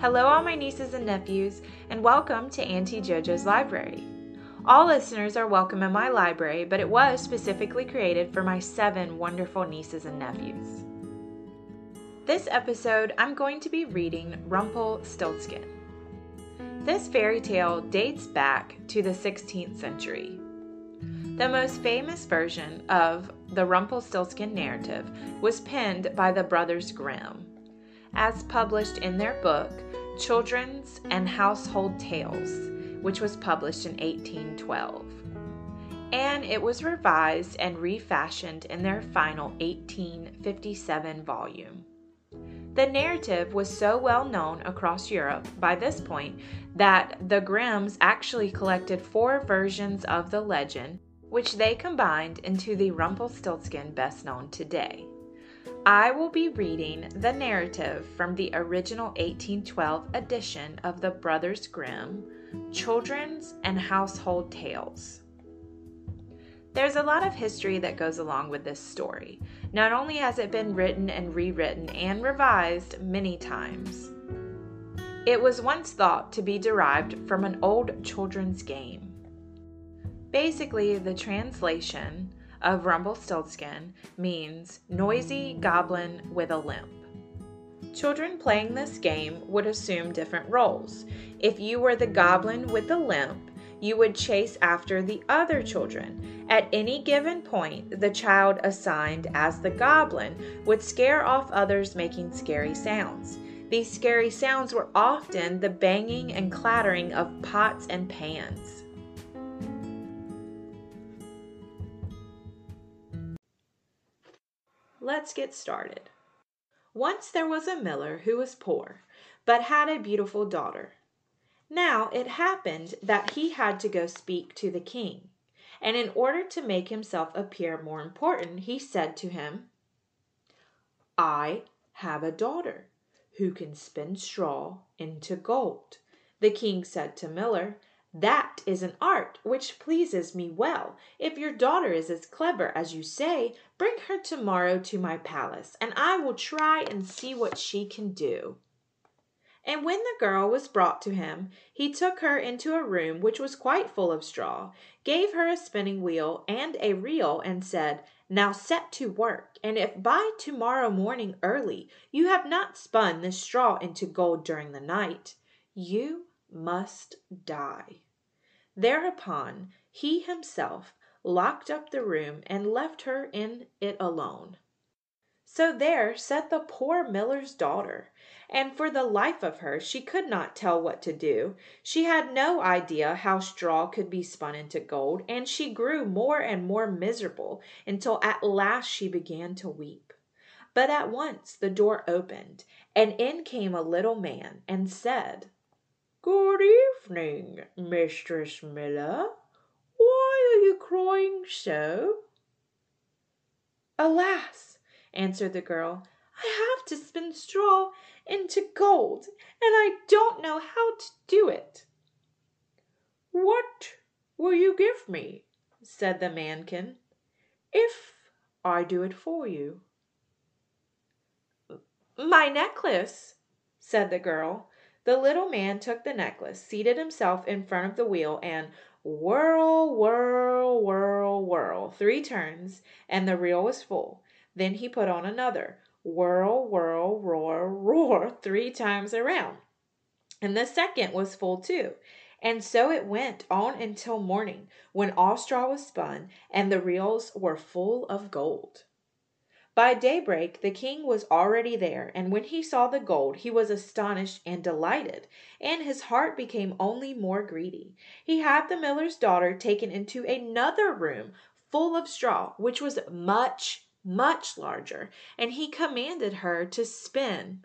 Hello, all my nieces and nephews, and welcome to Auntie JoJo's Library. All listeners are welcome in my library, but it was specifically created for my seven wonderful nieces and nephews. This episode, I'm going to be reading Rumpelstiltskin. This fairy tale dates back to the 16th century. The most famous version of the Rumpelstiltskin narrative was penned by the Brothers Grimm, as published in their book Children's and Household Tales, which was published in 1812. And it was revised and refashioned in their final 1857 volume. The narrative was so well known across Europe by this point that the Grimms actually collected four versions of the legend, which they combined into the Rumpelstiltskin best known today. I will be reading the narrative from the original 1812 edition of the Brothers Grimm Children's and Household Tales. There's a lot of history that goes along with this story. Not only has it been written and rewritten and revised many times, it was once thought to be derived from an old children's game. Basically, the translation of Rumpelstiltskin means noisy goblin with a limp. Children playing this game would assume different roles. If you were the goblin with the limp, you would chase after the other children. At any given point, the child assigned as the goblin would scare off others making scary sounds. These scary sounds were often the banging and clattering of pots and pans. Let's get started. Once there was a miller who was poor, but had a beautiful daughter. Now it happened that he had to go speak to the king, and in order to make himself appear more important, he said to him, I have a daughter who can spin straw into gold. The king said to Miller, that is an art which pleases me well. If your daughter is as clever as you say, bring her tomorrow to my palace, and I will try and see what she can do. And when the girl was brought to him, he took her into a room which was quite full of straw, gave her a spinning wheel and a reel, and said, Now set to work, and if by tomorrow morning early you have not spun this straw into gold during the night, you must die. Thereupon he himself locked up the room and left her in it alone. So there sat the poor miller's daughter, and for the life of her she could not tell what to do. She had no idea how straw could be spun into gold, and she grew more and more miserable until at last she began to weep. But at once the door opened, and in came a little man and said, Good evening, Mistress Miller. Why are you crying so? Alas, answered the girl, I have to spin straw into gold, and I don't know how to do it. What will you give me, said the mankin, if I do it for you? My necklace, said the girl. The little man took the necklace, seated himself in front of the wheel, and whirl, whirl, whirl, whirl, three turns, and the reel was full. Then he put on another, whirl, whirl, roar, roar, three times around. And the second was full too. And so it went on until morning, when all straw was spun, and the reels were full of gold. By daybreak the king was already there, and when he saw the gold he was astonished and delighted, and his heart became only more greedy. He had the miller's daughter taken into another room full of straw, which was much, much larger, and he commanded her to spin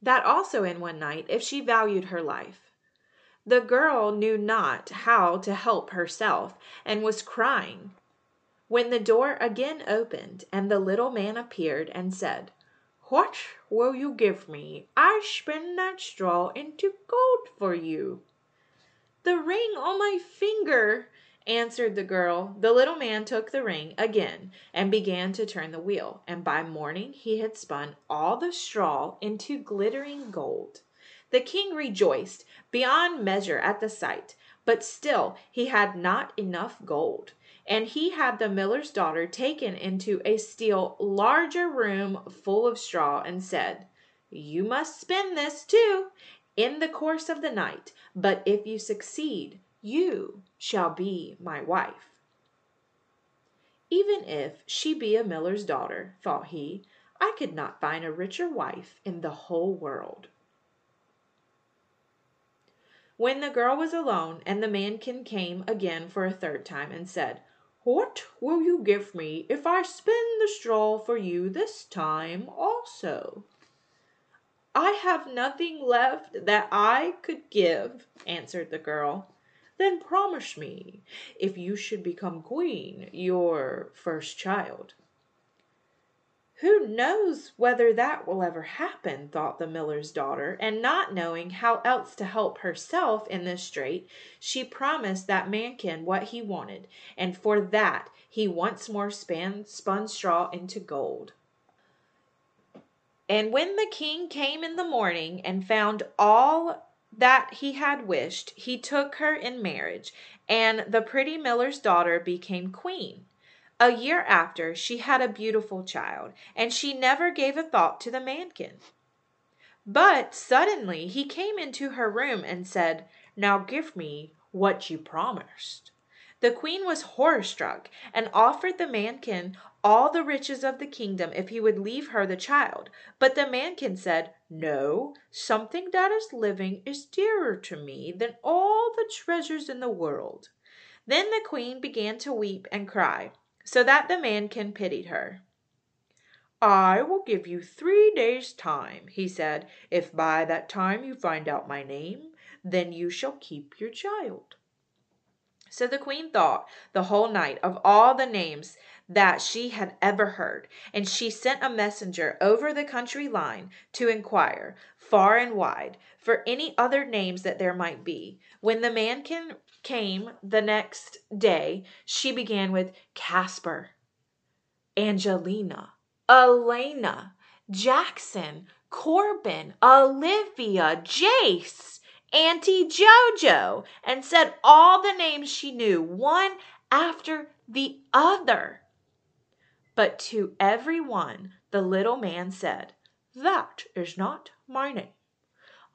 that also in one night if she valued her life. The girl knew not how to help herself, and was crying when the door again opened and the little man appeared and said, What will you give me? I spin that straw into gold for you. The ring on my finger, answered the girl. The little man took the ring again and began to turn the wheel, and by morning he had spun all the straw into glittering gold. The king rejoiced beyond measure at the sight, but still he had not enough gold, and he had the miller's daughter taken into a still larger room full of straw, and said, "You must spin this, too, in the course of the night, but if you succeed, you shall be my wife." Even if she be a miller's daughter, thought he, I could not find a richer wife in the whole world. When the girl was alone, and the mankin came again for a third time, and said, What will you give me if I spin the straw for you this time also? I have nothing left that I could give, answered the girl. Then promise me, if you should become queen, your first child. Who knows whether that will ever happen, thought the miller's daughter, and not knowing how else to help herself in this strait, she promised that mankin what he wanted, and for that he once more spun straw into gold. And when the king came in the morning and found all that he had wished, he took her in marriage, and the pretty miller's daughter became queen. A year after, she had a beautiful child, and she never gave a thought to the mankin. But suddenly he came into her room and said, Now give me what you promised. The queen was horror struck, and offered the mankin all the riches of the kingdom if he would leave her the child. But the mankin said, No, something that is living is dearer to me than all the treasures in the world. Then the queen began to weep and cry so that the mankin pitied her. I will give you three days' time, he said. If by that time you find out my name, then you shall keep your child. So the queen thought the whole night of all the names that she had ever heard, and she sent a messenger over the country line to inquire, far and wide, for any other names that there might be. When the mankin came the next day, she began with Casper, Angelina, Elena, Jackson, Corbin, Olivia, Jace, Auntie Jojo, and said all the names she knew, one after the other. But to every one the little man said, That is not my name.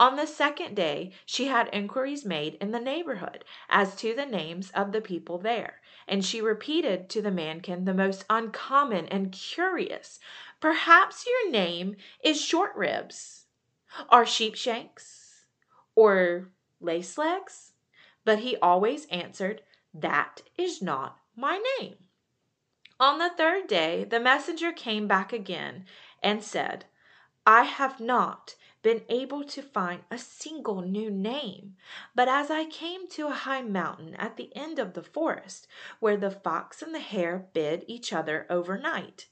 On the second day she had inquiries made in the neighborhood as to the names of the people there, and she repeated to the mankin the most uncommon and curious. Perhaps your name is Short Ribs, or Sheepshanks, or Lace Legs? But he always answered, That is not my name. On the third day the messenger came back again and said, I have not been able to find a single new name. But as I came to a high mountain at the end of the forest, where the fox and the hare bid each other overnight,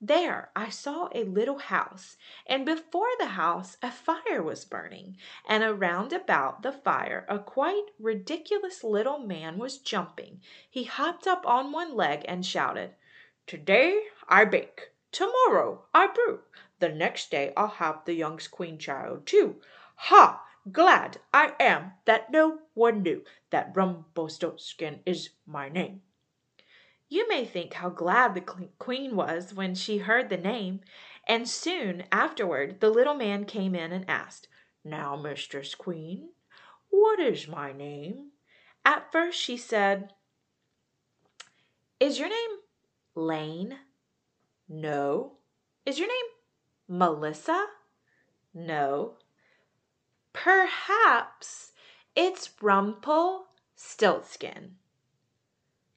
there I saw a little house, and before the house a fire was burning, and around about the fire a quite ridiculous little man was jumping. He hopped up on one leg and shouted, Today I bake, tomorrow I brew, the next day I'll have the young queen child too. Ha! Glad I am that no one knew that Rumpelstiltskin is my name. You may think how glad the queen was when she heard the name, and soon afterward the little man came in and asked, Now, Mistress Queen, what is my name? At first she said, Is your name Lane? No. Is your name Melissa? No. Perhaps it's Rumpelstiltskin.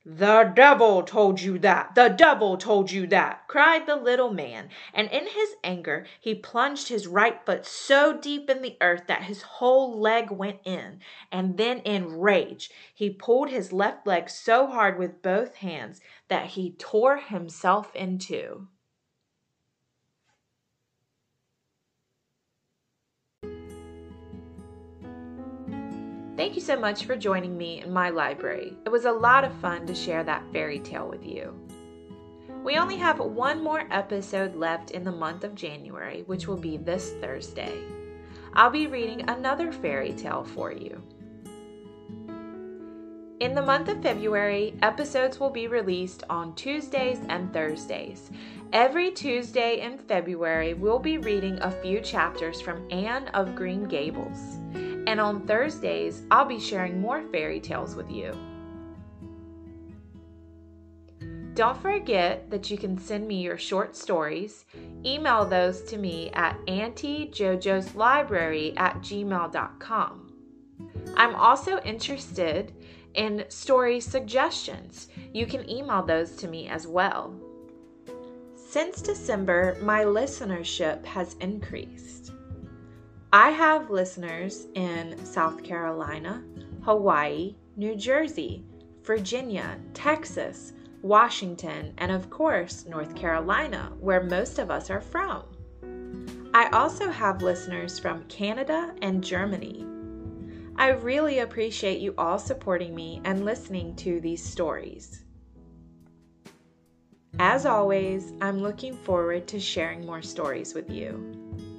The devil told you that! The devil told you that! cried the little man, and in his anger he plunged his right foot so deep in the earth that his whole leg went in, and then in rage he pulled his left leg so hard with both hands that he tore himself in two. Thank you so much for joining me in my library. It was a lot of fun to share that fairy tale with you. We only have one more episode left in the month of January, which will be this Thursday. I'll be reading another fairy tale for you. In the month of February, episodes will be released on Tuesdays and Thursdays. Every Tuesday in February, we'll be reading a few chapters from Anne of Green Gables. And on Thursdays, I'll be sharing more fairy tales with you. Don't forget that you can send me your short stories. Email those to me at auntiejojoslibrary at gmail.com. I'm also interested in story suggestions. You can email those to me as well. Since December, my listenership has increased. I have listeners in South Carolina, Hawaii, New Jersey, Virginia, Texas, Washington, and of course, North Carolina, where most of us are from. I also have listeners from Canada and Germany. I really appreciate you all supporting me and listening to these stories. As always, I'm looking forward to sharing more stories with you.